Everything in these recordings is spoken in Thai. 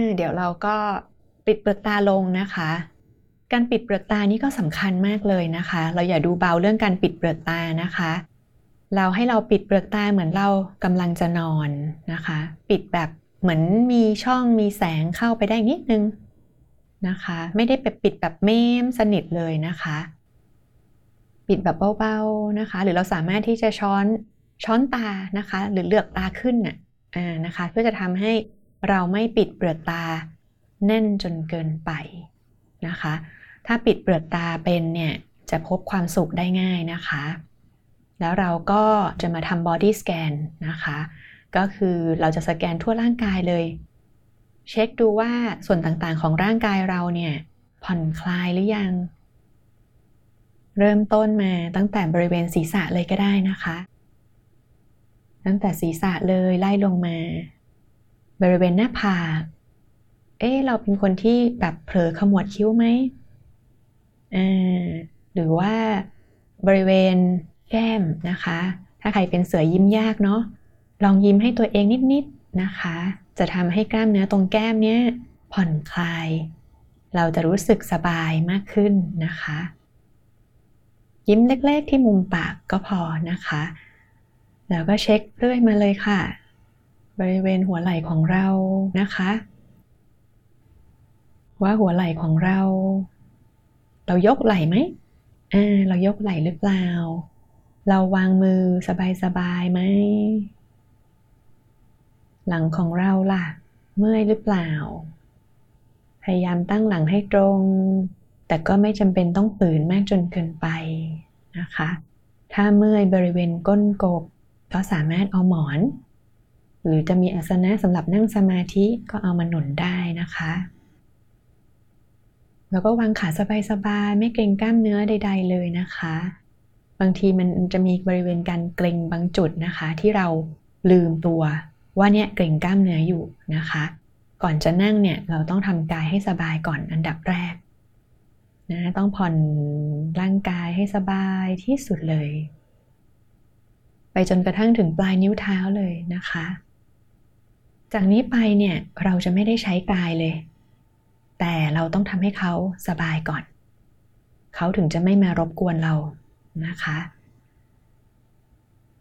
อเดี๋ยวเราก็ปิดเปลือกตาลงนะคะ การปิดเปลือกตานี่ก็สำคัญมากเลยนะคะ เราอย่าดูเบาเรื่องการปิดเปลือกตานะคะ เราให้เราปิดเปลือกตาเหมือนเรากำลังจะนอนนะคะ ปิดแบบเหมือนมีช่องมีแสงเข้าไปได้นิดนึงนะคะ ไม่ได้แบบปิดแบบเม้มสนิทเลยนะคะ ปิดแบบเบาๆนะคะ หรือเราสามารถที่จะช้อนช้อนตานะคะ หรือเลือกตาขึ้นน่ะอ่านะคะ เพื่อจะทำให้ เราไม่ปิดเปลือกตาแน่นจนเกินไปนะคะ ถ้าปิดเปลือกตาเป็นเนี่ยจะพบความสุขได้ง่ายนะคะ แล้วเราก็จะมาทำ body scan นะคะ ก็คือเราจะสแกนทั่วร่างกายเลย เช็คดูว่าส่วนต่างๆของร่างกายเราเนี่ยผ่อนคลายหรือยัง เริ่มต้นมาตั้งแต่บริเวณศีรษะเลยก็ได้นะคะ ตั้งแต่ศีรษะเลยไล่ลงมา บริเวณหน้าผากเอ๊ะเราเป็นคนที่แบบเผลอขมวดคิ้วไหมอ่าหรือว่าบริเวณแก้มนะคะ ถ้าใครเป็นเสือยิ้มยากเนาะลองยิ้มให้ตัวเองนิดๆนะคะ จะทำให้กล้ามเนื้อตรงแก้มเนี้ยผ่อนคลาย เราจะรู้สึกสบายมากขึ้นนะคะ ยิ้มเล็กๆที่มุมปากก็พอนะคะ แล้วก็เช็คเรื่อยมาเลยค่ะ บริเวณหัวไหล่ของเรานะคะ ว่าหัวไหล่ของเรา เรายกไหล่ไหมอ่าเรายกไหล่หรือเปล่า เราวางมือสบายๆไหมหลังของเราล่ะ เมื่อยหรือเปล่า พยายามตั้งหลังให้ตรง แต่ก็ไม่จำเป็นต้องฝืนมากจนเกินไปนะคะ ถ้าเมื่อยบริเวณก้นกบ ก็สามารถเอาหมอน หรือจะมีอาสนะสำหรับนั่งสมาธิก็เอามาหนุนได้นะคะ แล้วก็วางขาสบายๆไม่เกรงกล้ามเนื้อใด ๆ เลยนะคะ บางทีมันจะมีบริเวณการเกร็งบางจุดนะคะ ที่เราลืมตัวว่าเนี่ยเกร็งกล้ามเนื้ออยู่นะคะ ก่อนจะนั่งเนี่ยเราต้องทำกายให้สบายก่อนอันดับแรกนะต้องผ่อนร่างกายให้สบายที่สุดเลย ไปจนกระทั่งถึงปลายนิ้วเท้าเลยนะคะ จากนี้ไปเนี่ยเราจะไม่ได้ใช้กายเลย แต่เราต้องทำให้เขาสบายก่อน เขาถึงจะไม่มารบกวนเรานะคะ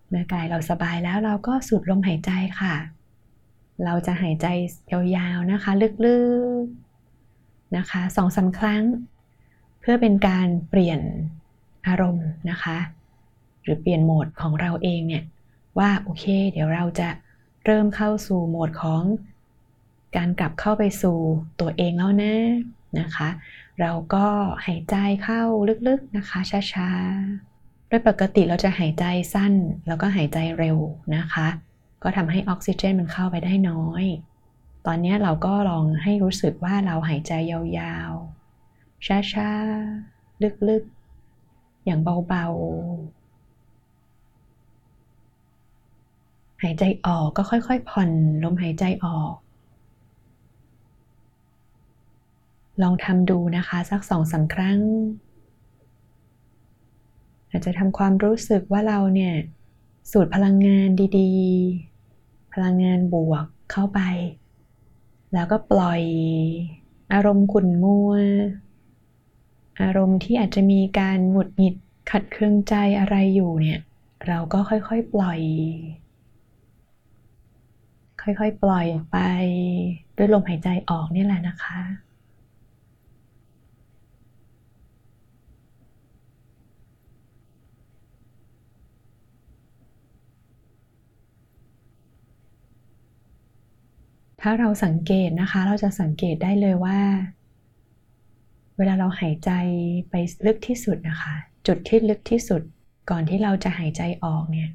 เมื่อกายเราสบายแล้วเราก็สูดลมหายใจค่ะ เราจะหายใจยาวๆนะคะ ลึกๆนะคะสองสาครั้ง เพื่อเป็นการเปลี่ยนอารมณ์นะคะ หรือเปลี่ยนโหมดของเราเองเนี่ยว่าโอเค เดี๋ยวเราจะ เริ่มเข้าสู่โหมดของการกลับเข้าไปสู่ตัวเองแล้วนะนะคะ เราก็หายใจเข้าลึกๆนะคะช้าๆ โดยปกติเราจะหายใจสั้น แล้วก็หายใจเร็วนะคะ ก็ทำให้ออกซิเจนมันเข้าไปได้น้อย ตอนนี้เราก็ลองให้รู้สึกว่าเราหายใจยาวๆ ช้าๆ ลึกๆ อย่างเบาๆ หายใจออกก็ค่อยๆ ผ่อนลมหายใจออก ลองทำดูนะคะสักสองสาครั้ง อาจจะทำความรู้สึกว่าเราเนี่ยสูดพลังงานดีๆ พลังงานบวกเข้าไป แล้วก็ปล่อยอารมณ์ขุ่นมัว อารมณ์ที่อาจจะมีการหงุดหงิดขัดเคืองใจอะไรอยู่เนี่ย เราก็ค่อยๆ ปล่อย ค่อยๆ ปล่อยไปด้วยลมหายใจออกนี่แหละนะคะ ถ้าเราสังเกตนะคะ เราจะสังเกตได้เลยว่า เวลาเราหายใจไปลึกที่สุดนะคะ จุดที่ลึกที่สุดก่อนที่เราจะหายใจออกเนี่ย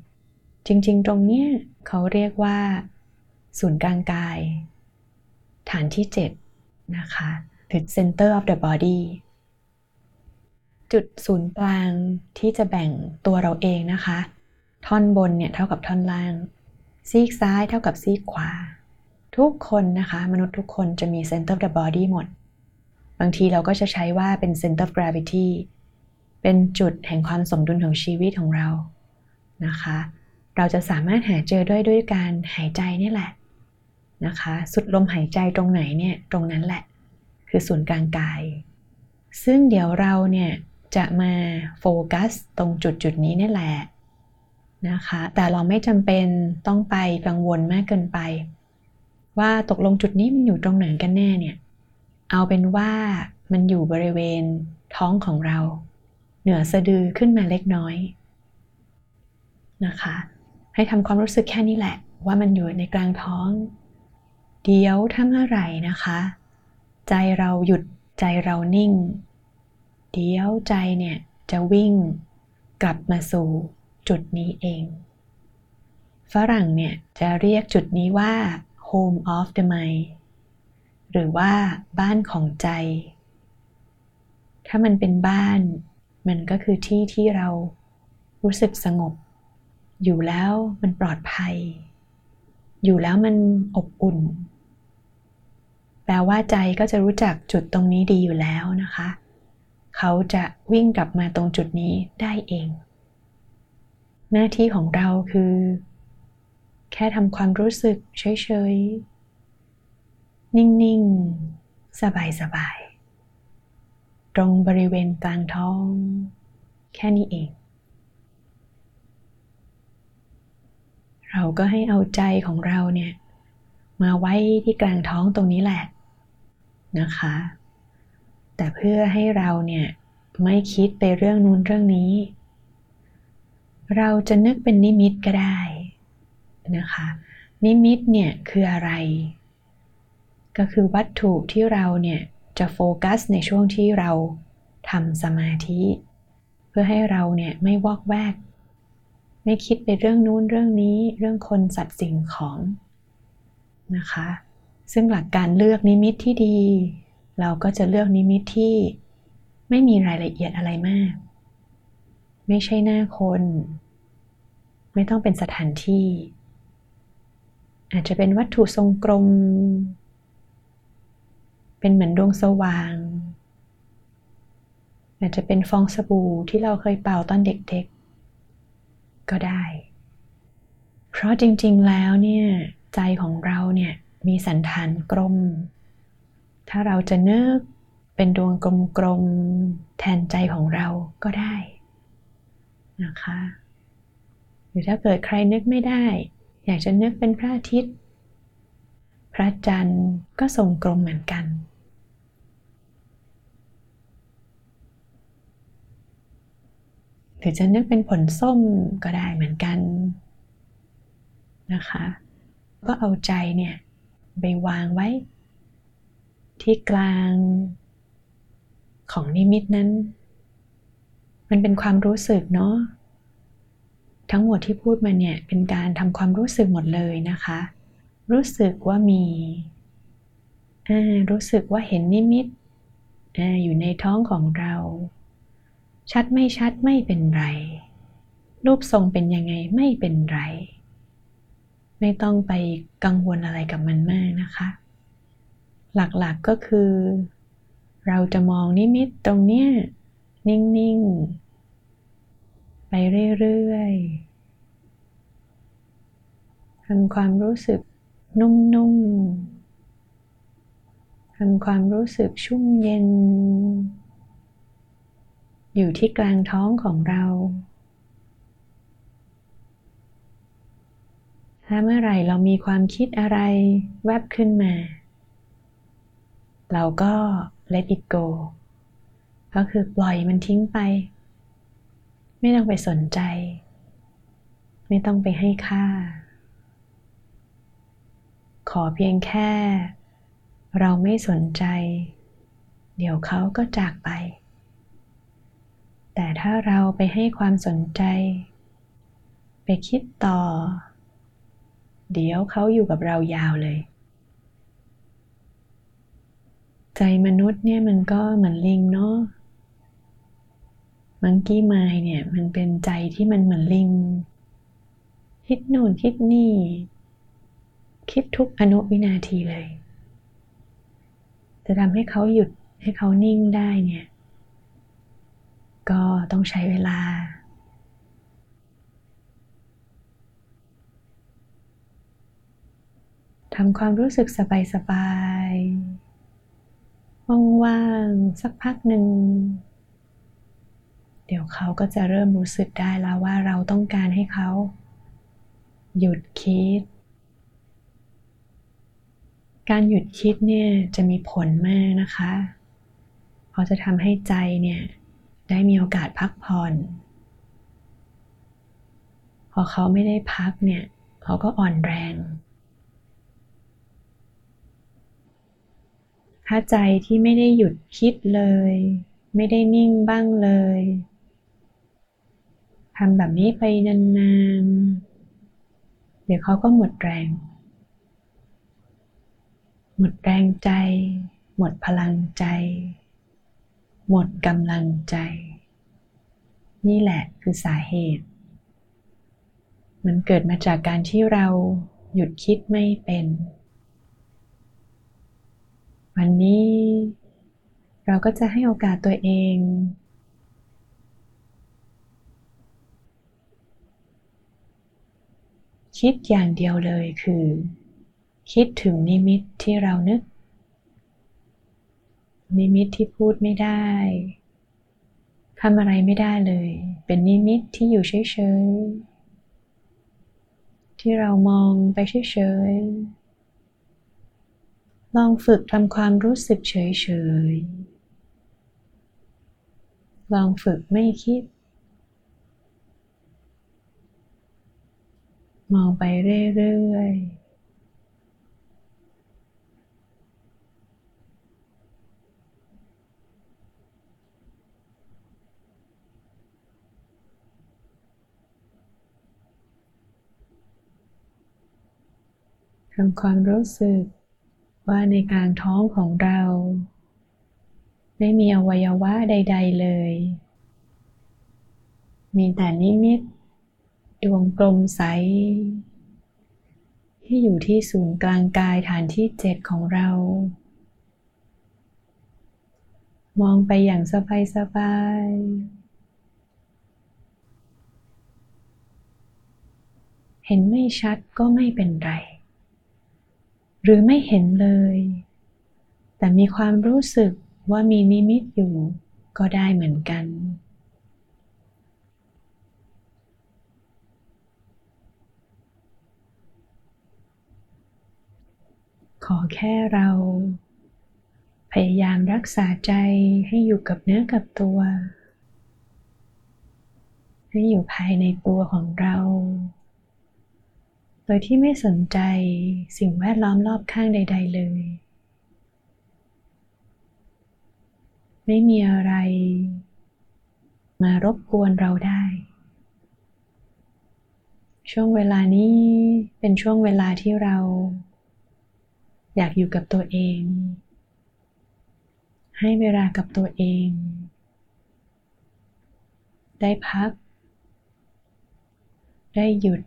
จริงๆ ตรงเนี้ยเขาเรียกว่า ศูนย์กลางกาย ฐานที่ 7 นะคะหรือ center of the body จุดศูนย์กลางที่จะแบ่งตัวเราเองนะคะ ท่อนบนเนี่ยเท่ากับท่อนล่าง ซีกซ้ายเท่ากับซีกขวา ทุกคนนะคะ มนุษย์ทุกคนจะมี center of the body หมด บางทีเราก็จะใช้ว่าเป็น center of gravity เป็นจุดแห่งความสมดุลของชีวิตของเรานะคะ เราจะสามารถหาเจอด้วยด้วยการหายใจนี่แหละ นะคะ สุดลมหายใจตรงไหนเนี่ย ตรงนั้นแหละ คือศูนย์กลางกาย ซึ่งเดี๋ยวเราเนี่ยจะมาโฟกัสตรงจุดจุดนี้นี่แหละนะคะ แต่เราไม่จำเป็นต้องไปกังวลมากเกินไป ว่าตกลงจุดนี้มันอยู่ตรงไหนกันแน่เนี่ย เอาเป็นว่ามันอยู่บริเวณท้องของเรา เหนือสะดือขึ้นมาเล็กน้อยนะคะ ให้ทำความรู้สึกแค่นี้แหละ ว่ามันอยู่ในกลางท้อง เดี๋ยวถ้าเมื่อไหร่นะคะ ใจเราหยุดใจเรานิ่ง เดี๋ยวใจเนี่ยจะวิ่งกลับมาสู่จุดนี้เอง ฝรั่งเนี่ยจะเรียกจุดนี้ว่า home of the mind หรือว่าบ้านของใจ ถ้ามันเป็นบ้าน มันก็คือที่ที่เรารู้สึกสงบ อยู่แล้วมันปลอดภัย อยู่แล้วมันอบอุ่น แปลว่าใจก็จะรู้จักจุดตรงนี้ดีอยู่แล้วนะคะ เขาจะวิ่งกลับมาตรงจุดนี้ได้เอง หน้าที่ของเราคือ แค่ทำความรู้สึกเฉยๆ นิ่งๆ สบายๆ ตรงบริเวณกลางท้อง แค่นี้เอง เราก็ให้เอาใจของเราเนี่ยมาไว้ที่กลางท้องตรงนี้แหละ นะคะ แต่เพื่อให้เราเนี่ยไม่คิดไปเรื่องนู้นเรื่องนี้ เราจะนึกเป็นนิมิตก็ได้นะคะ นิมิตเนี่ยคืออะไร ก็คือวัตถุที่เราเนี่ยจะโฟกัสในช่วงที่เราทำสมาธิ เพื่อให้เราเนี่ยไม่วอกแวก ไม่คิดไปเรื่องนู้นเรื่องนี้เรื่องคนสัตว์สิ่งของนะคะ ซึ่งหลักการเลือกนิมิตที่ดี เราก็จะเลือกนิมิตที่ไม่มีรายละเอียดอะไรมาก ไม่ใช่หน้าคน ไม่ต้องเป็นสถานที่ อาจจะเป็นวัตถุทรงกลม เป็นเหมือนดวงสว่าง อาจจะเป็นฟองสบู่ที่เราเคยเป่าตอนเด็กๆ ก็ได้ เพราะจริงๆแล้วเนี่ย ใจของเราเนี่ย มีสันฐานกลม ถ้าเราจะนึกเป็นดวงกลมๆแทนใจของเราก็ได้นะคะ หรือถ้าเกิดใครนึกไม่ได้ อยากจะนึกเป็นพระอาทิตย์ พระจันทร์ก็ทรงกลมเหมือนกันหรือจะนึกเป็นผลส้มก็ได้เหมือนกันนะคะ ก็เอาใจเนี่ย ไปวางไว้ ที่กลางของนิมิตนั้น มันเป็นความรู้สึกเนาะทั้งหมดที่พูดมาเนี่ยเป็นการทำความรู้สึกหมดเลยนะคะ รู้สึกว่ามีรู้สึกว่าเห็นนิมิตออยู่ในท้องของเรา ชัดไม่ชัดไม่เป็นไร รูปทรงเป็นยังไงไม่เป็นไร ไม่ต้องไปกังวลอะไรกับมันมากนะคะ หลักๆกก็คือ เราจะมองนิมิตตรงเนี้ยนิ่ง ๆ ไปเรื่อย ๆทำความรู้สึกนุ่ม ๆ ทำความรู้สึกชุ่มเย็น อยู่ที่กลางท้องของเรา ถ้าเมื่อไหร่เรามีความคิดอะไรแวบขึ้นมา เราก็ let it go ก็คือปล่อยมันทิ้งไป ไม่ต้องไปสนใจ ไม่ต้องไปให้ค่า ขอเพียงแค่ เราไม่สนใจ เดี๋ยวเขาก็จากไป แต่ถ้าเราไปให้ความสนใจ ไปคิดต่อ เดี๋ยวเขาอยู่กับเรายาวเลย ใจมนุษย์เนี่ยมันก็เหมือนลิงเนาะมังกี้ไม้เนี่ยมันเป็นใจที่มันเหมือนลิง คิดโน่นคิดนี่ คิดทุกอนุวินาทีเลย จะทำให้เขาหยุดให้เขานิ่งได้เนี่ย ก็ต้องใช้เวลา ทำความรู้สึกสบายๆ ว่างๆ สักพักหนึ่ง เดี๋ยวเขาก็จะเริ่มรู้สึกได้แล้วว่าเราต้องการให้เขา หยุดคิด การหยุดคิดเนี่ยจะมีผลมากนะคะเพราะจะทำให้ใจเนี่ยได้มีโอกาสพักผ่อนพอเขาไม่ได้พักเนี่ย เขาก็อ่อนแรง ถ้าใจที่ไม่ได้หยุดคิดเลย ไม่ได้นิ่งบ้างเลยทำแบบนี้ไปนานๆ เดี๋ยวเขาก็หมดแรง หมดแรงใจ หมดพลังใจ หมดกำลังใจ นี่แหละคือสาเหตุ มันเกิดมาจากการที่เราหยุดคิดไม่เป็น วันนี้เราก็จะให้โอกาสตัวเอง คิดอย่างเดียวเลยคือ คิดถึงนิมิตที่เรานึก นิมิตที่พูดไม่ได้ทำอะไรไม่ได้เลย เป็นนิมิตที่อยู่เฉยๆ ที่เรามองไปเฉยๆ ลองฝึกทำความรู้สึกเฉยๆลองฝึกไม่คิด มองไปเรื่อยๆทำความรู้สึก ว่าในกลางท้องของเรา ไม่มีอวัยวะใด ๆ เลย มีแต่นิมิต ดวงกลมใส ที่อยู่ที่ศูนย์กลางกายฐานที่เจ็ดของเรา มองไปอย่างสบายๆเห็นไม่ชัดก็ไม่เป็นไร หรือไม่เห็นเลย แต่มีความรู้สึกว่ามีนิมิตอยู่ก็ได้เหมือนกัน ขอแค่เรา พยายามรักษาใจให้อยู่กับเนื้อกับตัว ให้อยู่ภายในตัวของเรา โดยที่ไม่สนใจสิ่งแวดล้อมรอบข้างใด ๆ เลย ไม่มีอะไร มารบกวนเราได้ ช่วงเวลานี้เป็นช่วงเวลาที่เรา อยากอยู่กับตัวเอง ให้เวลากับตัวเอง ได้พัก ได้หยุด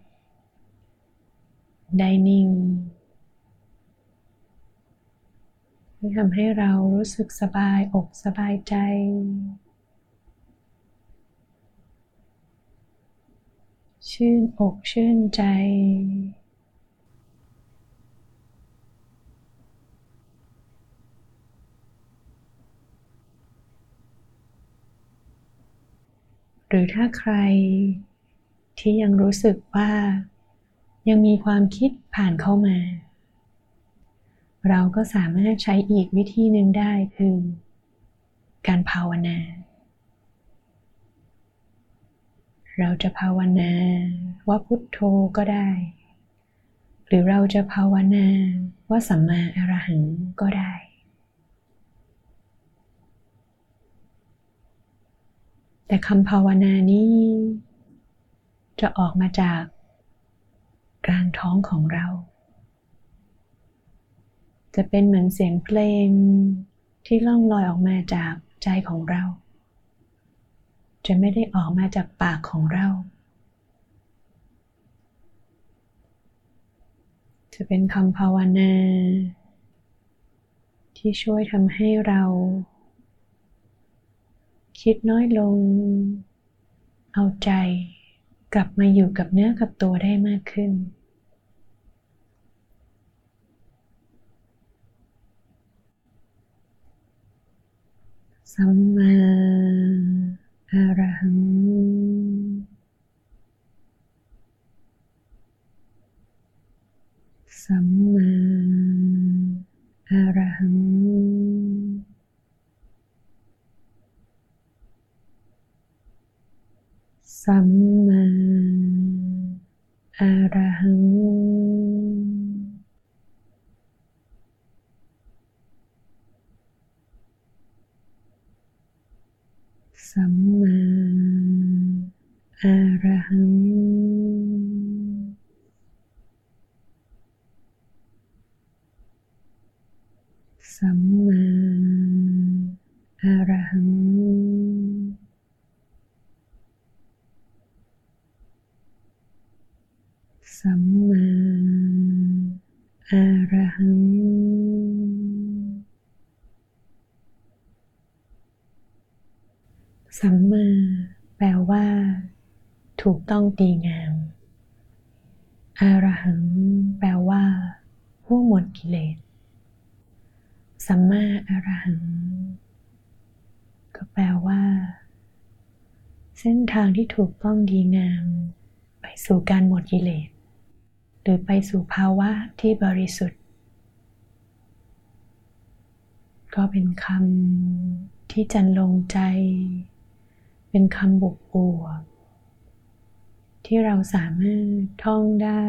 ได้นิ่งที่ทำให้เรารู้สึกสบายอกสบายใจ ชื่นอกชื่นใจ หรือถ้าใครที่ยังรู้สึกว่า ยังมีความคิดผ่านเข้ามา เราก็สามารถใช้อีกวิธีหนึ่งได้คือ การภาวนา เราจะภาวนาว่าพุทโธก็ได้ หรือเราจะภาวนาว่าสัมมาอรหังก็ได้แต่คำภาวนานี้ จะออกมาจาก กลางท้องของเรา จะเป็นเหมือนเสียงเพลงที่ล่องลอยออกมาจากใจของเรา จะไม่ได้ออกมาจากปากของเรา จะเป็นคำภาวนา ที่ช่วยทำให้เรา คิดน้อยลง เอาใจกลับมาอยู่กับเนื้อกับตัวได้มากขึ้น สัมมาอรหัง สัมมาอรหัง สัมมาอรหัง สัมมาอรหัง สัมมาอรหัง สัมมาอรหัง สัมมาแปลว่า ถูก ต้องดีงามอรหัง แปลว่า ผู้หมดกิเลส สัมมาอรหัง ก็แปลว่า เส้นทางที่ถูกต้องดีงาม ไปสู่การหมดกิเลส หรือไปสู่ภาวะที่บริสุทธิ์ ก็เป็นคำที่จันลงใจ เป็นคำบุกบวก ที่เราสามารถท่องได้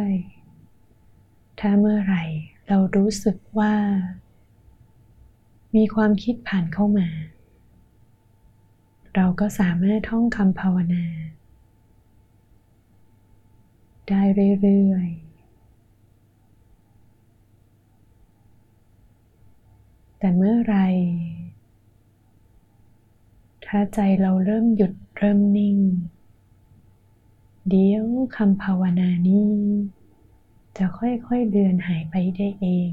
ถ้าเมื่อไหร่เรารู้สึกว่า มีความคิดผ่านเข้ามา เราก็สามารถท่องคำภาวนา ได้เรื่อยๆแต่เมื่อไร ถ้าใจเราเริ่มหยุดเริ่มนิ่ง เดี๋ยวคำภาวนานี้ จะค่อยๆเดือนหายไปได้เอง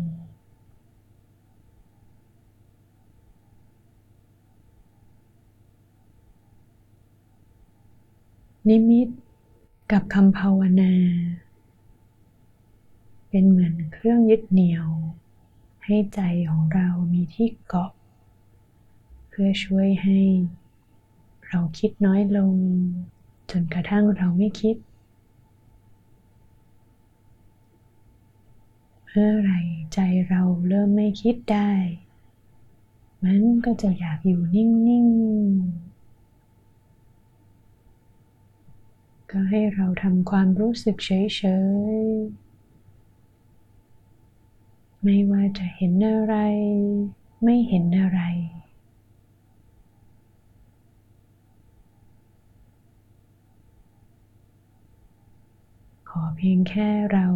นิมิตกับคำภาวนา เป็นเหมือนเครื่องยึดเหนี่ยว ให้ใจของเรามีที่เกาะ เพื่อช่วยให้เราคิดน้อยลง จนกระทั่งเราไม่คิด เมื่อไรใจเราเริ่มไม่คิดได้ มันก็จะอยากอยู่นิ่ง ๆ ก็ให้เราทำความรู้สึกเฉย ๆไม่ว่าจะเห็นอะไร ไม่เห็นอะไร ข อเพียงแค่เรา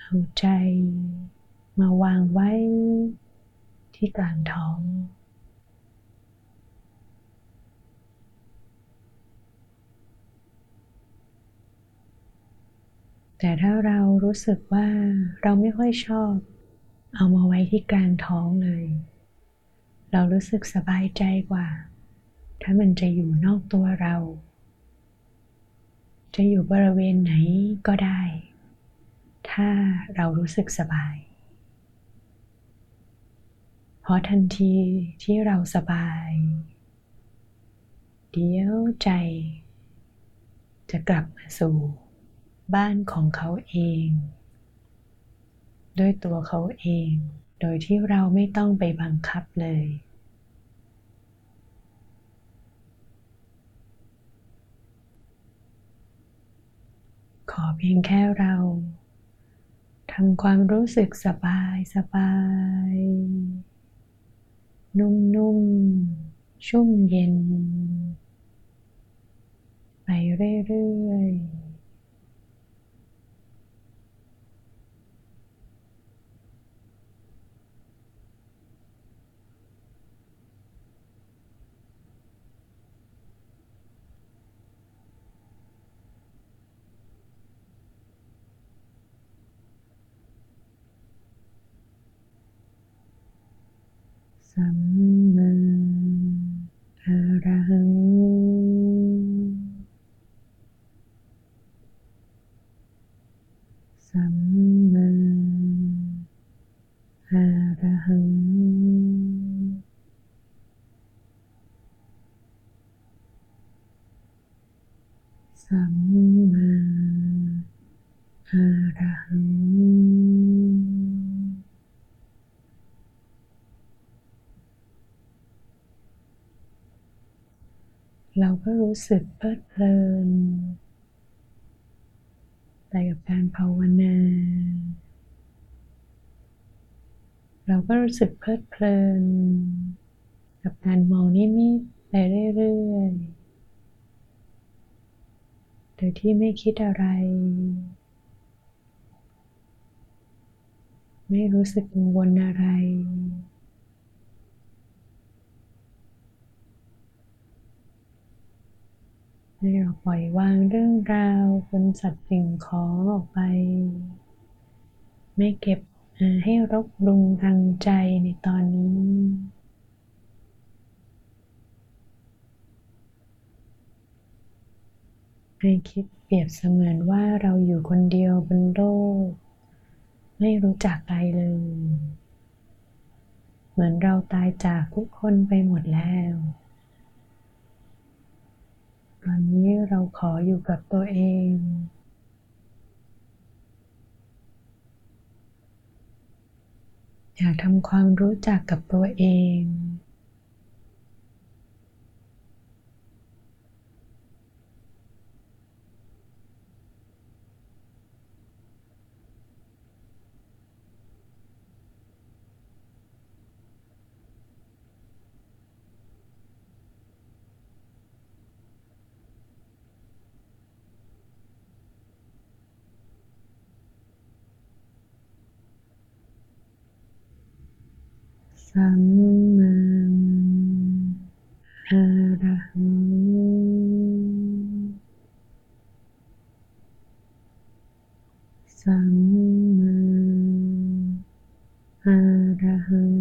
เอาใจมาวางไว้ที่กลางท้อง แต่ถ้าเรารู้สึกว่าเราไม่ค่อยชอบ เอามาไว้ที่กลางท้องเลย เรารู้สึกสบายใจกว่า ถ้ามันจะอยู่นอกตัวเรา จะอยู่บริเวณไหนก็ได้ ถ้าเรารู้สึกสบาย เพราะทันทีที่เราสบาย เดี๋ยวใจ จะกลับมาสู่บ้านของเขาเอง ด้วยตัวเขาเอง โดยที่เราไม่ต้องไปบังคับเลย อเพียงแค่เราทำความรู้สึกสบายสบาย นุ่มๆ ชุ่มเย็น ไปเรื่อยๆ สัมมาอรหัง สัมมาอรหัง หัง เราก็รู้สึกเพลิดเพลินไปกับการภาวนา เราก็รู้สึกเพลิดเพลิน กับการมองนิมิตไปเรื่อยๆ โดยที่ไม่คิดอะไร ไม่รู้สึกกังวลอะไร ให้เราปล่อยวางเรื่องราวคนสัตว์สิ่งของออกไป ไม่เก็บให้รบรุงทางใจในตอนนี้ให้คิดเปรียบเสมือนว่าเราอยู่คนเดียวบนโลก ไม่รู้จักใครเลย เหมือนเราตายจากทุกคนไปหมดแล้ว ตอนนี้เราขออยู่กับตัวเองอยากทำความรู้จักกับตัวเอง สัมมาอะระหังสัมมาอะระหัง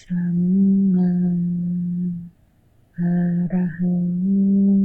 สัมมาอะระหัง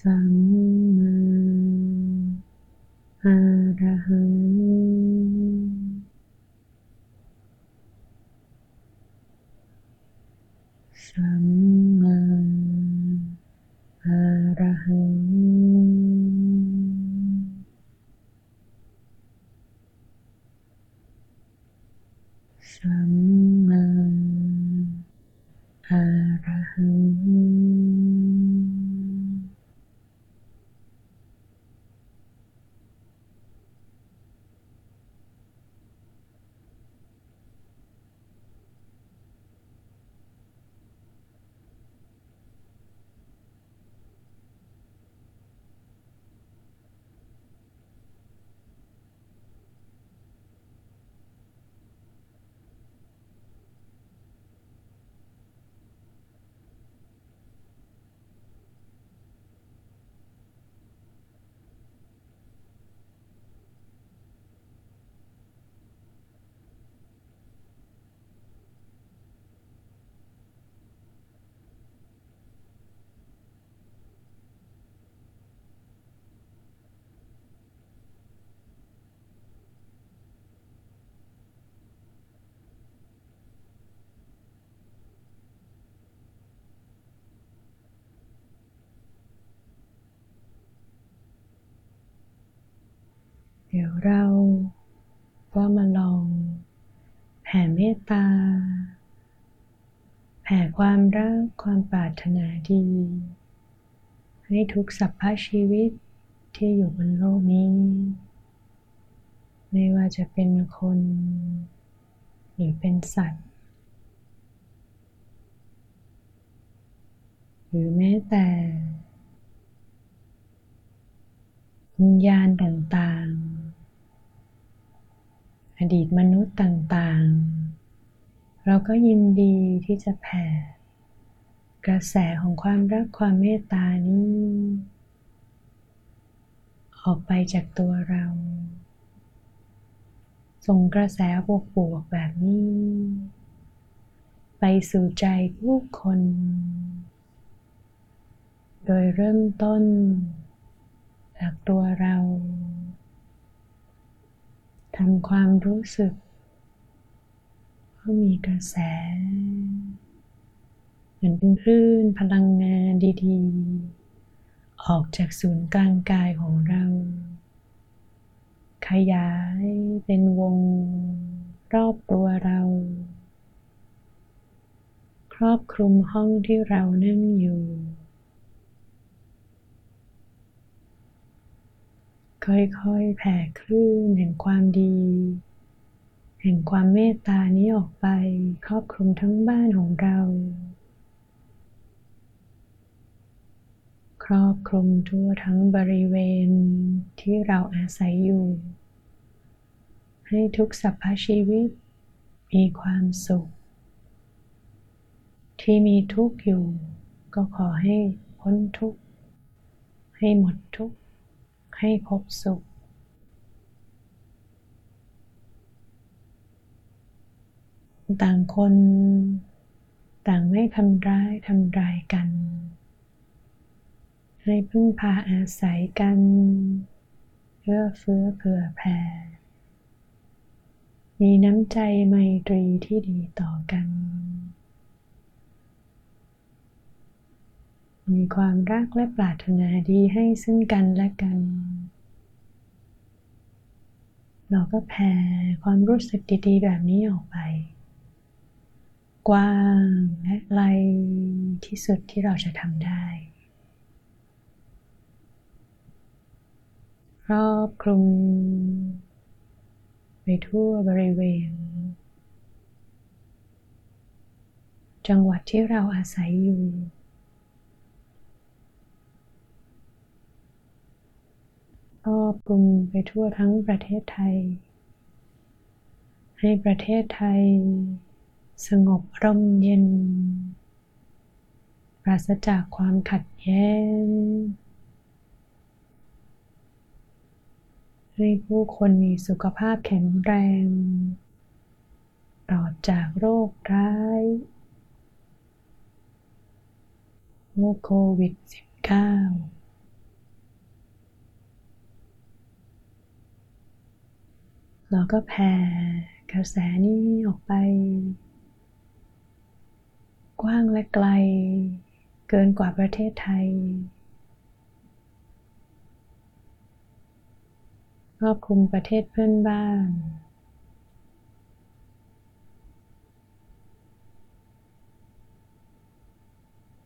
สัมมาอะระหังสัมมาอะระหังสัมมาอะระหัง เดี๋ยวเราก็มาลองแผ่เมตตา แผ่ความรักความปรารถนาดี ให้ทุกสรรพชีวิตที่อยู่บนโลกนี้ ไม่ว่าจะเป็นคน หรือเป็นสัตว์ หรือแม้แต่วิญญาณต่างๆ อดีตมนุษย์ต่างๆ เราก็ยินดีที่จะแผ่ กระแสของความรักความเมตตานี้ ออกไปจากตัวเรา ส่งกระแสบวกๆแบบนี้ ไปสู่ใจผู้คน โดยเริ่มต้นจากตัวเรา ทำความรู้สึกว่ามีกระแส เหมือนเป็นคลื่นพลังงานดีๆ ออกจากศูนย์กลางกายของเรา ขยายเป็นวงรอบตัวเรา ครอบคลุมห้องที่เรานั่งอยู่ ค่อยๆ แผ่คลื่นแห่งความดี แห่งความเมตตานี้ออกไปครอบคลุมทั้งบ้านของเรา ครอบคลุมทั่วทั้งบริเวณที่เราอาศัยอยู่ ให้ทุกสรรพชีวิต มีความสุข ที่มีทุกข์อยู่ ก็ขอให้พ้นทุกข์ให้หมดทุกข์ ให้พบสุข ต่างคน ต่างไม่ทำร้ายทำรายกัน ให้พึ่งพาอาศัยกันเพื่อเฟื้อเผื่อแผ่มีน้ำใจไมตรีที่ดีต่อกัน มีความรักและปรารถนาดีให้ซึ่งกันและกัน เราก็แผ่ความรู้สึกดีๆ แบบนี้ออกไป กว้างและไกลที่สุดที่เราจะทำได้ รอบคลุมไปทั่วบริเวณ จังหวัดที่เราอาศัยอยู่ ครอบคลุมไปทั่วทั้งประเทศไทย ให้ประเทศไทย สงบร่มเย็น ปราศจากความขัดแย้ง ให้ผู้คนมีสุขภาพแข็งแรงปลอดจากโรคร้ายโรคโควิด -19 เราก็แผ่กระแสนี้ออกไป กว้างและไกล เกินกว่าประเทศไทย ครอบคลุมประเทศเพื่อนบ้าน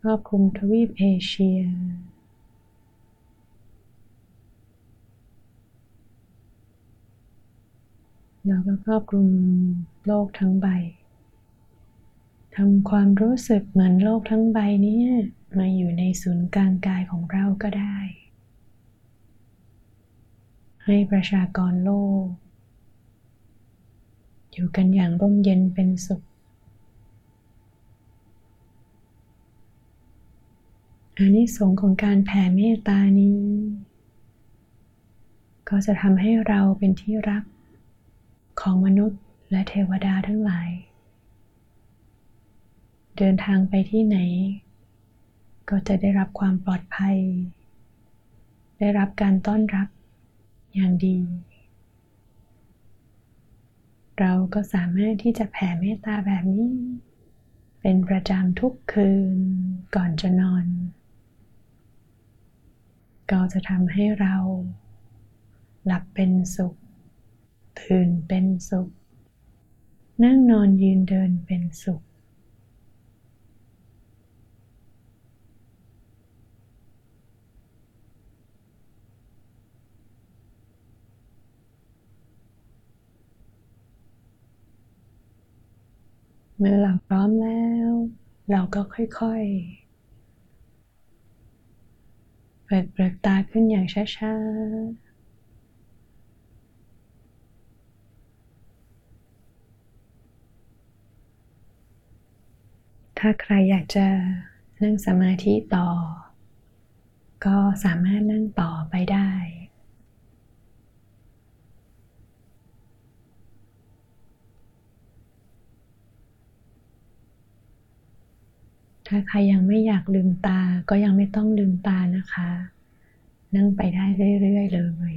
ครอบคลุมทวีปเอเชีย แล้วก็ครอบคลุมโลกทั้งใบทำความรู้สึกเหมือนโลกทั้งใบนี้มาอยู่ในศูนย์กลางกายของเราก็ได้ ให้ประชากรโลก อยู่กันอย่างร่มเย็นเป็นสุขอันนี้สงของการแผ่เมตตานี้ ก็จะทำให้เราเป็นที่รัก ของมนุษย์และเทวดาทั้งหลาย เดินทางไปที่ไหน ก็จะได้รับความปลอดภัย ได้รับการต้อนรับอย่างดี เราก็สามารถที่จะแผ่เมตตาแบบนี้ เป็นประจำทุกคืนก่อนจะนอน ก็จะทำให้เราหลับเป็นสุข ตื่นเป็นสุข นั่งนอนยืนเดินเป็นสุข เมื่อเราพร้อมแล้ว เราก็ค่อยๆเปิดเปลือกตาขึ้นอย่างช้าๆ ถ้าใครอยากจะนั่งสมาธิต่อ ก็สามารถนั่งต่อไปได้ ถ้าใครยังไม่อยากลืมตาก็ยังไม่ต้องลืมตานะคะ นั่งไปได้เรื่อยๆเลย